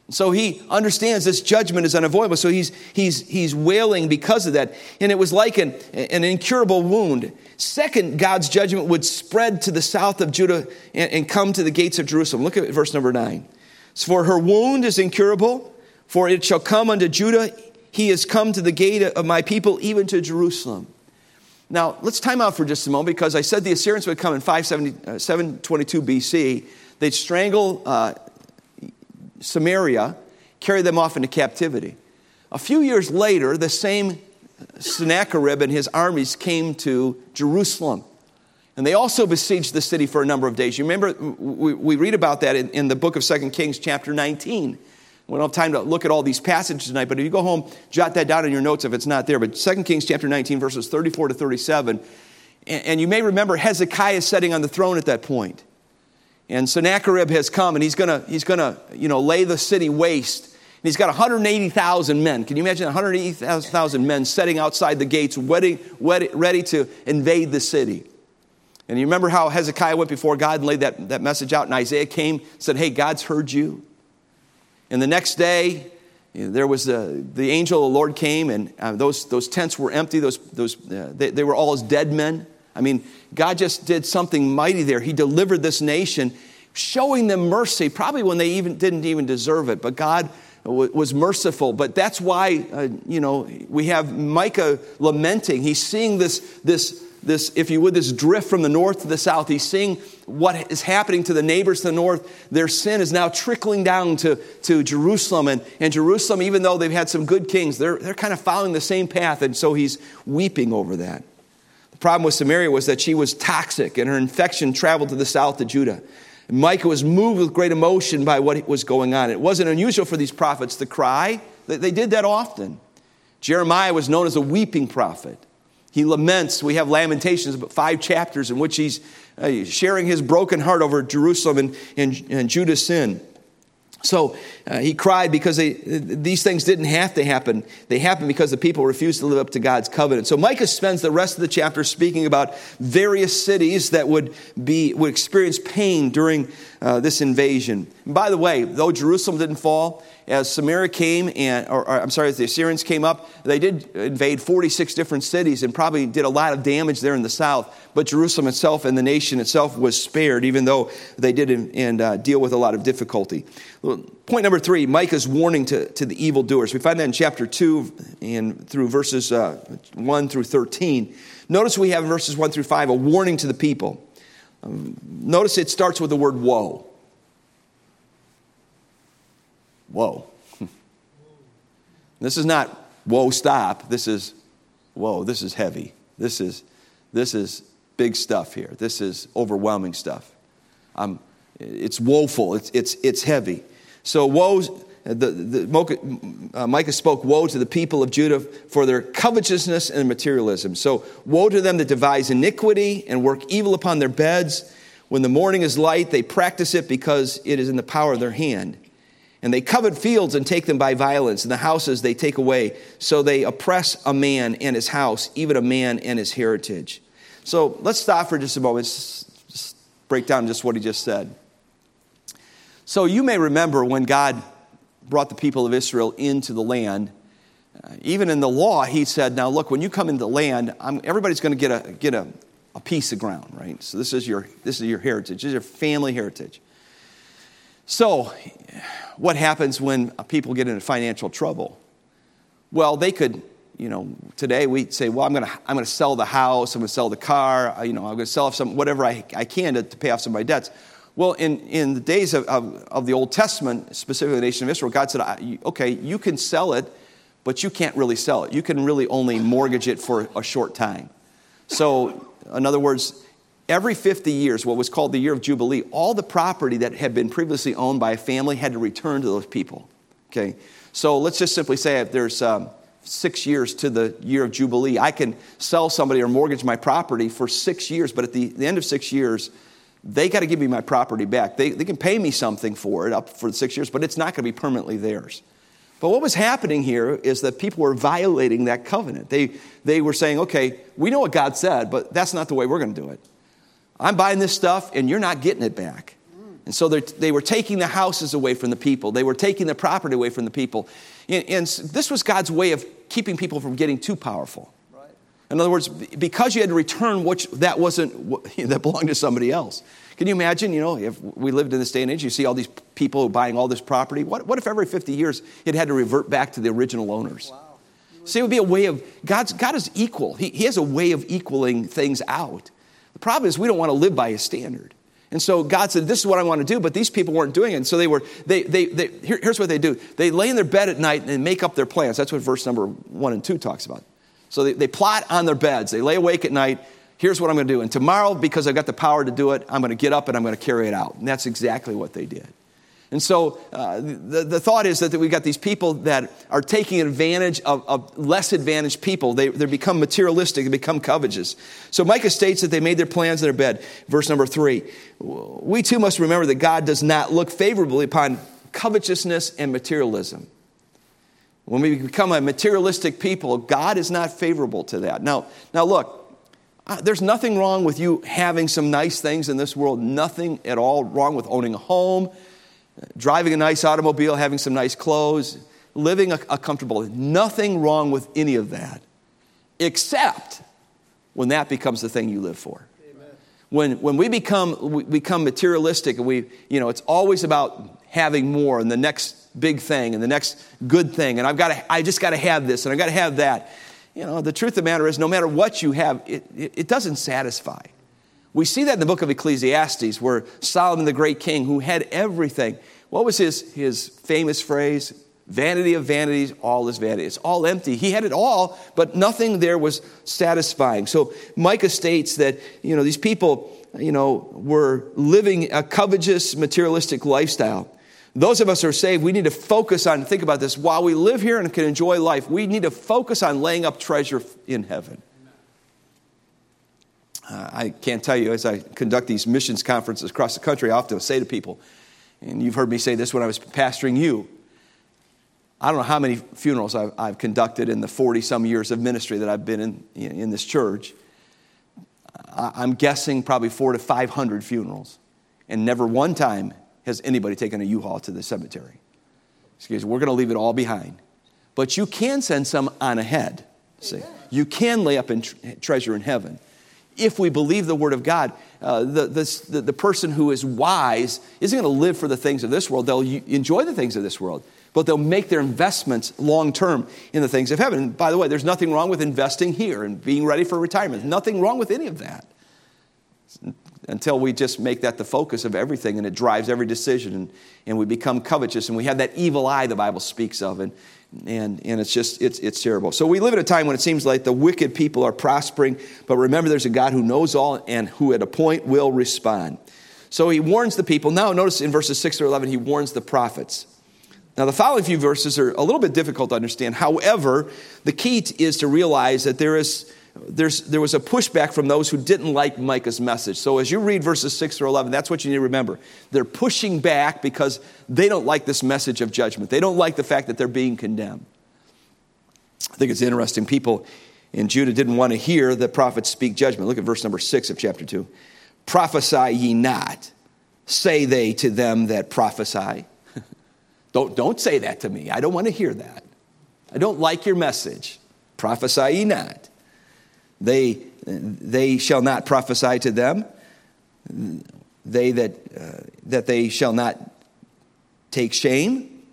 So he understands this judgment is unavoidable. So he's, he's, he's wailing because of that. And it was like an, an incurable wound. Second, God's judgment would spread to the south of Judah and, and come to the gates of Jerusalem. Look at verse number nine. For her wound is incurable, for it shall come unto Judah. He has come to the gate of my people, even to Jerusalem. Now, let's time out for just a moment because I said the Assyrians would come in 570, uh, 722 BC. They'd strangle uh, Samaria, carry them off into captivity. A few years later, the same Sennacherib and his armies came to Jerusalem. And they also besieged the city for a number of days. You remember, we, we read about that in, in the book of Second Kings, chapter 19. We don't have time to look at all these passages tonight, but if you go home, jot that down in your notes if it's not there. But 2 Kings chapter 19, verses 34 to 37. And, you may remember Hezekiah sitting on the throne at that point. And Sennacherib has come and he's gonna, he's gonna you know, lay the city waste. And he's got 180,000 men. Can you imagine 180,000 men setting outside the gates, ready, ready, ready to invade the city? And you remember how Hezekiah went before God and laid that, that message out, and Isaiah came said, Hey, God's heard you. And the next day, there was the, the angel of the Lord came, and uh, those, those tents were empty. Those, those, uh, they, they were all as dead men. I mean, God just did something mighty there. He delivered this nation, showing them mercy, probably when they even didn't even deserve it. But God was merciful. But that's why, uh, you know, we have Micah lamenting. He's seeing this, this this, if you would, this drift from the north to the south. He's seeing what is happening to the neighbors to the north. Their sin is now trickling down to, to Jerusalem. And, and Jerusalem, even though they've had some good kings, they're, they're kind of following the same path. And so he's weeping over that. The problem with Samaria was that she was toxic and her infection traveled to the south to Judah. And Micah was moved with great emotion by what was going on. It wasn't unusual for these prophets to cry, they did that often. Jeremiah was known as a weeping prophet. He laments. We have Lamentations, about five chapters in which he's uh, sharing his broken heart over Jerusalem and, and, and Judah's sin. So uh, he cried because they, these things didn't have to happen. They happened because the people refused to live up to God's covenant. So Micah spends the rest of the chapter speaking about various cities that would, be, would experience pain during uh, this invasion. And by the way, though Jerusalem didn't fall, as Samaria came and, or, or, I'm sorry, as the Assyrians came up, they did invade 46 different cities and probably did a lot of damage there in the south. But Jerusalem itself and the nation itself was spared, even though they did and uh, deal with a lot of difficulty. Point number three, Micah's warning to, to the evildoers. We find that in chapter 2 and through verses uh, 1 through 13. Notice we have in verses 1 through 5 a warning to the people. Um, notice it starts with the word woe. Whoa. this is not whoa, stop. This is whoa, this is heavy. This is, this is big stuff here. This is overwhelming stuff. It's woeful, it's, it's, it's heavy. So, woe, the, the, uh, Micah spoke woe to the people of Judah for their covetousness and materialism. So, woe to them that devise iniquity and work evil upon their beds. When the morning is light, they practice it because it is in the power of their hand. And they covet fields and take them by violence, and the houses they take away. So they oppress a man and his house, even a man and his heritage. So let's stop for just a moment, just break down just what he just said. So you may remember when God brought the people of Israel into the land, uh, even in the law, he said, Now look, when you come into the land, I'm, everybody's going to get, a, get a, a piece of ground, right? So this is, your, this is your heritage, this is your family heritage. So, what happens when people get into financial trouble? Well, they could, you know, today we say, well, I'm going to I'm going to sell the house, I'm going to sell the car, uh, you know, I'm going to sell some, whatever I, I can to, to pay off some of my debts. Well, in, in the days of, of, of the Old Testament, specifically the nation of Israel, God said, okay, you can sell it, but you can't really sell it. You can really only mortgage it for a short time. So, in other words, every 50 years, what was called the year of Jubilee, all the property that had been previously owned by a family had to return to those people. Okay? So let's just simply say if there's um, six years to the year of Jubilee, I can sell somebody or mortgage my property for six years, but at the, the end of six years, they got to give me my property back. They, they can pay me something for it up for six years, but it's not going to be permanently theirs. But what was happening here is that people were violating that covenant. They, they were saying, okay, we know what God said, but that's not the way we're going to do it. I'm buying this stuff and you're not getting it back. And so they were taking the houses away from the people, they were taking the property away from the people. And, and this was God's way of keeping people from getting too powerful. In other words, because you had to return what that wasn't that belonged to somebody else. Can you imagine? You know, if we lived in this day and age, you see all these people buying all this property. What, what if every 50 years it had to revert back to the original owners? Wow. See, it would be a way of God's God is equal. He, he has a way of equaling things out. The problem is we don't want to live by His standard. And so God said, This is what I want to do, but these people weren't doing it. And so they were, they, they, they here, here's what they do they lay in their bed at night and make up their plans. That's what verse number one and two talks about. So they, they plot on their beds, they lay awake at night. Here's what I'm going to do. And tomorrow, because I've got the power to do it, I'm going to get up and I'm going to carry it out. And that's exactly what they did. And so uh, the, the thought is that, that we've got these people that are taking advantage of, of less advantaged people. They, they become materialistic, they become covetous. So Micah states that they made their plans in their bed. Verse number three. We too must remember that God does not look favorably upon covetousness and materialism. When we become a materialistic people, God is not favorable to that. Now, now look, there's nothing wrong with you having some nice things in this world, nothing at all wrong with owning a home, driving a nice automobile, having some nice clothes, living a, a comfortable life. Nothing wrong with any of that, except when that becomes the thing you live for. When, when we become, we become materialistic and we, you know, it's always about having more and the next big thing and the next good thing and I've got to, I just got to have this and I've got to have that. You know, the truth of the matter is no matter what you have, it, it, it doesn't satisfy. We see that in the book of Ecclesiastes, where Solomon, the great king, who had everything, what was his, his famous phrase? Vanity of vanities, all is vanity. It's all empty. He had it all, but nothing there was satisfying. So Micah states that, you know, these people, you know, were living a covetous, materialistic lifestyle. Those of us who are saved, we need to focus on, think about this, while we live here and can enjoy life, we need to focus on laying up treasure in heaven. Uh, I can't tell you, as I conduct these missions conferences across the country, I often say to people, and you've heard me say this when I was pastoring you, I don't know how many funerals I've, I've conducted in the 40 some years of ministry that I've been in, in this church. I'm guessing probably four to 500 funerals. And never one time has anybody taken a U-Haul to the cemetery. Excuse me, we're going to leave it all behind. But you can send some on ahead. See, you can lay up in treasure in heaven if we believe the Word of God, uh, the, the, the person who is wise isn't going to live for the things of this world. They'll enjoy the things of this world, but they'll make their investments long term in the things of heaven. And by the way, there's nothing wrong with investing here and being ready for retirement. Nothing wrong with any of that. Until we just make that the focus of everything and it drives every decision and, and we become covetous and we have that evil eye the Bible speaks of. And, and, and it's just it's, it's terrible. So we live at a time when it seems like the wicked people are prospering but remember there's a god who knows all and who at a point will respond. So he warns the people. Now notice in verses 6 to 11 he warns the prophets. Now the following few verses are a little bit difficult to understand. However the key is to realize that there is there's, there was a pushback from those who didn't like Micah's message. So as you read verses 6 through 11, that's what you need to remember. They're pushing back because they don't like this message of judgment. They don't like the fact that they're being condemned. I think it's interesting. People in Judah didn't want to hear the prophets speak judgment. Look at verse number 6 of chapter 2. Prophesy ye not, say they to them that prophesy. don't, don't say that to me. I don't want to hear that. I don't like your message. Prophesy ye not. They, they shall not prophesy to them. They that, uh, that they shall not take shame.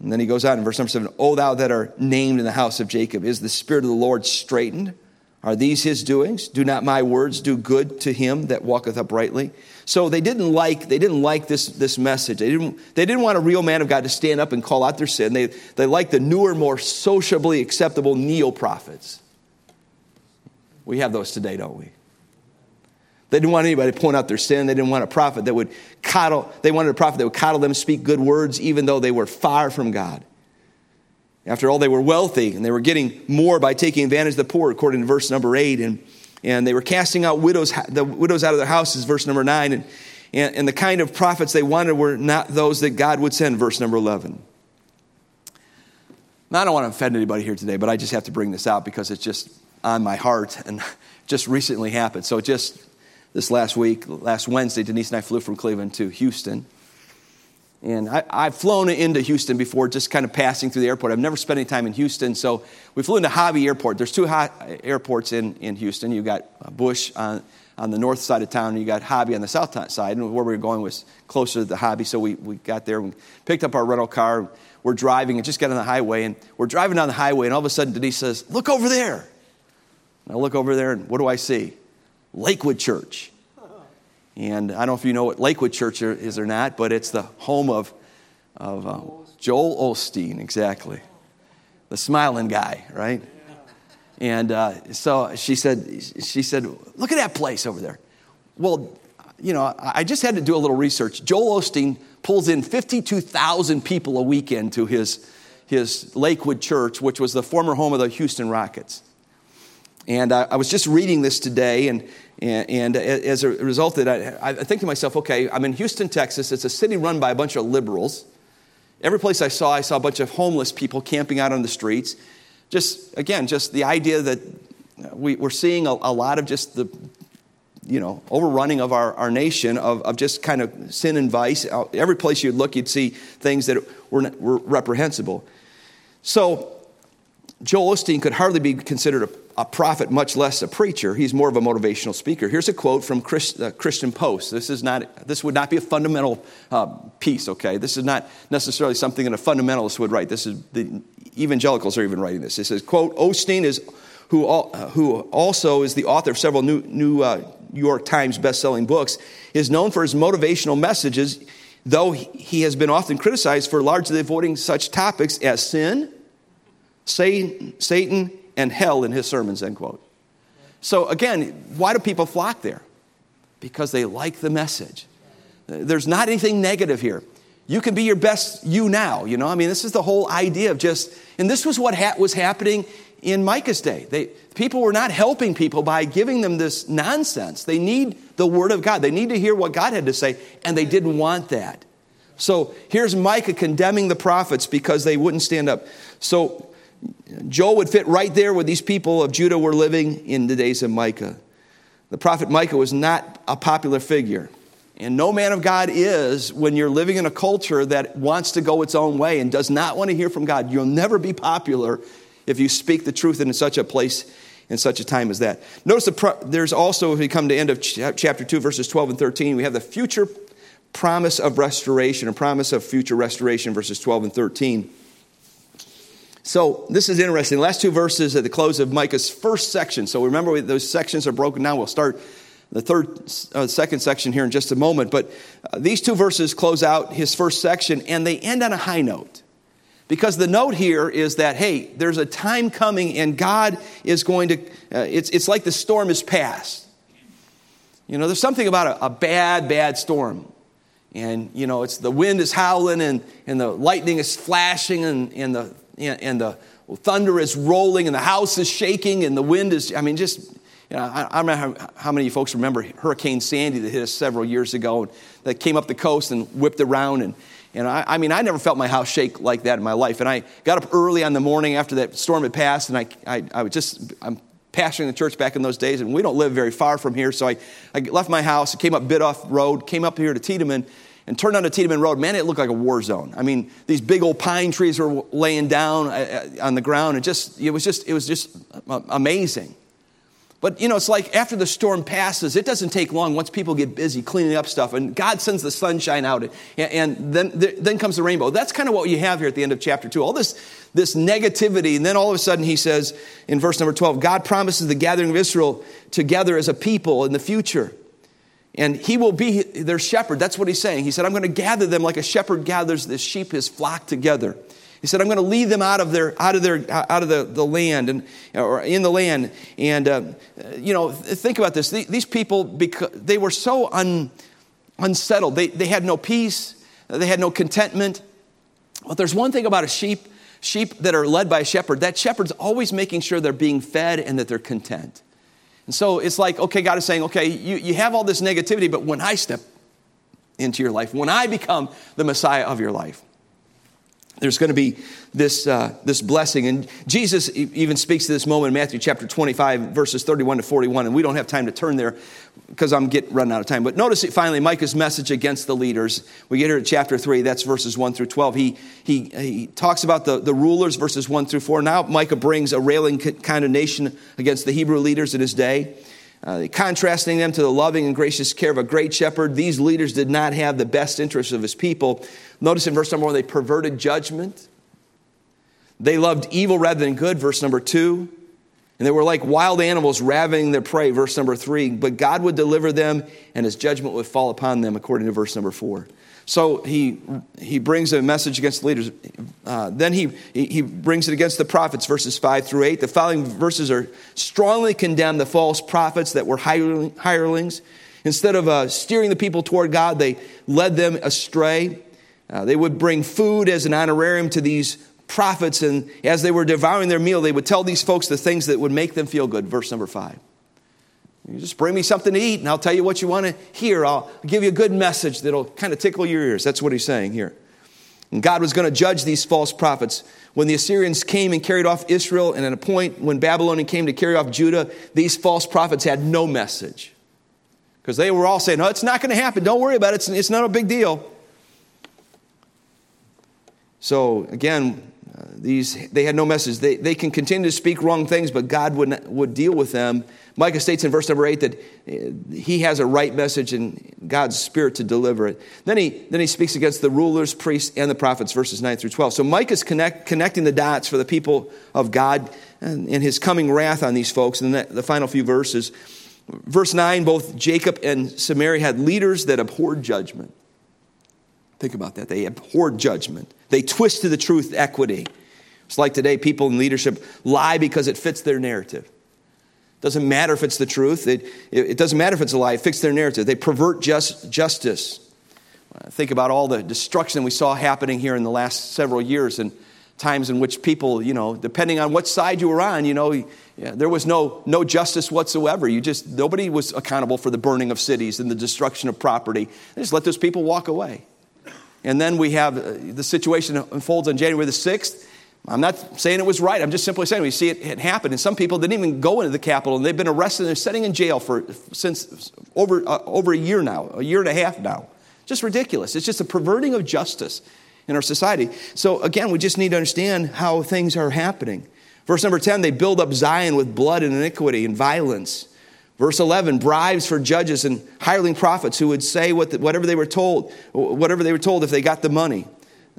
And then he goes on in verse number seven O thou that are named in the house of Jacob, is the Spirit of the Lord straitened? Are these his doings? Do not my words do good to him that walketh uprightly? So they didn't like, they didn't like this, this message. They didn't, they didn't want a real man of God to stand up and call out their sin. They, they liked the newer, more sociably acceptable neo prophets. We have those today, don't we? They didn't want anybody to point out their sin. They didn't want a prophet that would coddle, they wanted a prophet that would coddle them, speak good words, even though they were far from God. After all, they were wealthy and they were getting more by taking advantage of the poor, according to verse number eight. And, and they were casting out widows, the widows out of their houses, verse number nine. And, and, and the kind of prophets they wanted were not those that God would send, verse number 11. Now, I don't want to offend anybody here today, but I just have to bring this out because it's just on my heart and just recently happened. So, just this last week, last Wednesday, Denise and I flew from Cleveland to Houston. And I, have flown into Houston before, just kind of passing through the airport. I've never spent any time in Houston, so we flew into Hobby Airport. There's two airports in, in Houston. You've got uh, Bush on, on the north side of town, and you got Hobby on the south side. And where we were going was closer to the Hobby, so we, we got there, we picked up our rental car. We're driving and just got on the highway, and we're driving down the highway, and all of a sudden Denise says, Look over there. And I look over there, and what do I see? Lakewood Church. And I don't know if you know what Lakewood Church is or not, but it's the home of, of uh, Joel Osteen, exactly. The smiling guy, right? And uh, so she said, she said, look at that place over there. Well, you know, I just had to do a little research. Joel Osteen pulls in 52,000 people a weekend to his, his Lakewood Church, which was the former home of the Houston Rockets. And I, I was just reading this today, and, and, and as a result of that, I, I think to myself, okay, I'm in Houston, Texas. It's a city run by a bunch of liberals. Every place I saw, I saw a bunch of homeless people camping out on the streets. Just, again, just the idea that we, are seeing a, a, lot of just the, you know, overrunning of our, our nation of, of just kind of sin and vice. Every place you'd look, you'd see things that were, were reprehensible. So, Joel Osteen could hardly be considered a a prophet, much less a preacher. He's more of a motivational speaker. Here's a quote from Christ, uh, Christian Post. This is not. This would not be a fundamental uh, piece. Okay, this is not necessarily something that a fundamentalist would write. This is the evangelicals are even writing this. It says, "quote Osteen is who uh, who also is the author of several new New uh, York Times best-selling books. Is known for his motivational messages." Though he has been often criticized for largely avoiding such topics as sin, Satan, and hell in his sermons, end quote. So again, why do people flock there? Because they like the message. There's not anything negative here. You can be your best you now, you know? I mean, this is the whole idea of just, and this was what ha- was happening in Micah's day. They, people were not helping people by giving them this nonsense. They need the Word of God. They need to hear what God had to say, and they didn't want that. So here's Micah condemning the prophets because they wouldn't stand up. So Joel would fit right there where these people of Judah were living in the days of Micah. The prophet Micah was not a popular figure. And no man of God is when you're living in a culture that wants to go its own way and does not want to hear from God. You'll never be popular if you speak the truth in such a place in such a time as that. Notice the pro- there's also, if we come to the end of ch- chapter 2, verses 12 and 13, we have the future promise of restoration, a promise of future restoration, verses 12 and 13. So this is interesting. The last two verses at the close of Micah's first section. So remember, those sections are broken down. We'll start the third, uh, second section here in just a moment. But uh, these two verses close out his first section, and they end on a high note. Because the note here is that, hey, there's a time coming, and God is going to, uh, it's, it's like the storm is past. You know, there's something about a, a bad, bad storm and you know it's the wind is howling and, and the lightning is flashing and, and the and the thunder is rolling and the house is shaking and the wind is, I mean, just, you know, I, I don't know how, how, many folks remember Hurricane Sandy that hit us several years ago that came up the coast and whipped around. And, and I, I, mean, I never felt my house shake like that in my life. And I got up early on the morning after that storm had passed, and I, I, I was just, I'm pastoring the church back in those days, and we don't live very far from here. So I, I left my house, came up Biddulph Road, came up here to Tiedeman, and turned onto Tiedeman Road. Man, it looked like a war zone. I mean, these big old pine trees were laying down uh, uh, on the ground. It just, it was just, it was just amazing. But you know, it's like after the storm passes, it doesn't take long once people get busy cleaning up stuff, and God sends the sunshine out, and, then, then comes the rainbow. That's kind of what you have here at the end of chapter two. All this, this negativity, and then all of a sudden he says in verse number 12, God promises the gathering of Israel together as a people in the future. And he will be their shepherd. That's what he's saying. He said, I'm going to gather them like a shepherd gathers the sheep, his flock together. He said, I'm going to lead them out of, their, out of, their, out of the, the land and, or in the land. And, uh, you know, think about this. These people, because they were so un, unsettled. They, they had no peace. They had no contentment. But there's one thing about a sheep, sheep that are led by a shepherd. That shepherd's always making sure they're being fed and that they're content. And so it's like, okay, God is saying, okay, you, you have all this negativity, but when I step into your life, when I become the Messiah of your life, there's going to be this, uh, this blessing. And Jesus even speaks to this moment in Matthew chapter 25, verses 31 to 41. And we don't have time to turn there because I'm getting running out of time. But notice it finally Micah's message against the leaders. We get here at chapter 3, that's verses 1 through 12. He, he, he talks about the, the rulers, verses 1 through 4. Now Micah brings a railing condemnation against the Hebrew leaders in his day. Uh, contrasting them to the loving and gracious care of a great shepherd, these leaders did not have the best interests of his people. Notice in verse number one, they perverted judgment. They loved evil rather than good, verse number two. And they were like wild animals ravening their prey, verse number three. But God would deliver them and his judgment would fall upon them, according to verse number four. So he, he brings a message against the leaders. Uh, then he, he brings it against the prophets, verses 5 through 8. The following verses are strongly condemn the false prophets that were hirelings. Instead of uh, steering the people toward God, they led them astray. Uh, they would bring food as an honorarium to these prophets, and as they were devouring their meal, they would tell these folks the things that would make them feel good. Verse number 5. You just bring me something to eat and I'll tell you what you want to hear. I'll give you a good message that'll kind of tickle your ears. That's what he's saying here. And God was going to judge these false prophets. When the Assyrians came and carried off Israel, and at a point when Babylon came to carry off Judah, these false prophets had no message. Because they were all saying, No, it's not going to happen. Don't worry about it. It's, it's not a big deal. So, again, uh, these, they had no message. They, they can continue to speak wrong things, but God would, would deal with them. Micah states in verse number eight that uh, he has a right message and God's spirit to deliver it. Then he, then he speaks against the rulers, priests, and the prophets, verses 9 through 12. So Micah's connect, connecting the dots for the people of God and, and his coming wrath on these folks in the, the final few verses. Verse 9 both Jacob and Samaria had leaders that abhorred judgment. Think about that. They abhorred judgment. They twisted the truth, equity. It's like today, people in leadership lie because it fits their narrative. It doesn't matter if it's the truth, it, it doesn't matter if it's a lie, it fits their narrative. They pervert just, justice. Think about all the destruction we saw happening here in the last several years and times in which people, you know, depending on what side you were on, you know, yeah, there was no, no justice whatsoever. You just, nobody was accountable for the burning of cities and the destruction of property. They just let those people walk away. And then we have uh, the situation unfolds on January the 6th. I'm not saying it was right. I'm just simply saying we see it, it happen. And some people didn't even go into the Capitol, and they've been arrested and they're sitting in jail for since over, uh, over a year now, a year and a half now. Just ridiculous. It's just a perverting of justice in our society. So, again, we just need to understand how things are happening. Verse number 10 they build up Zion with blood and iniquity and violence. Verse 11, bribes for judges and hireling prophets who would say what the, whatever they were told, whatever they were told if they got the money.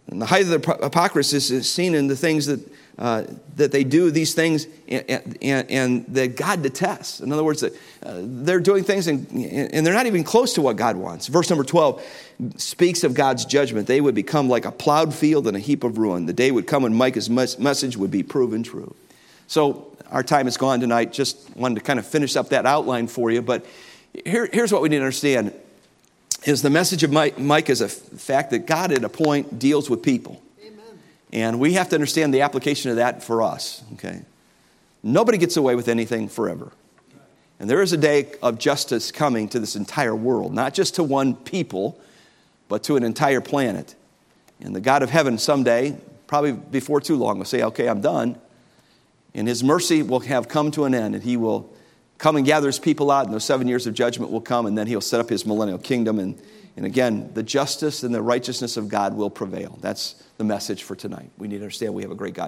And the height of the hypocrisy is seen in the things that, uh, that they do, these things, and, and, and, that God detests. In other words, that, uh, they're doing things and, and they're not even close to what God wants. Verse number 12 speaks of God's judgment. They would become like a plowed field and a heap of ruin. The day would come when Micah's message would be proven true. So our time is gone tonight. Just wanted to kind of finish up that outline for you. But here, here's what we need to understand is the message of Mike, Mike is a fact that God at a point deals with people. Amen. And we have to understand the application of that for us, okay? Nobody gets away with anything forever. And there is a day of justice coming to this entire world, not just to one people, but to an entire planet. And the God of heaven someday, probably before too long, will say, Okay, I'm done. And his mercy will have come to an end, and he will come and gather his people out, and those seven years of judgment will come, and then he'll set up his millennial kingdom. And, and again, the justice and the righteousness of God will prevail. That's the message for tonight. We need to understand we have a great God.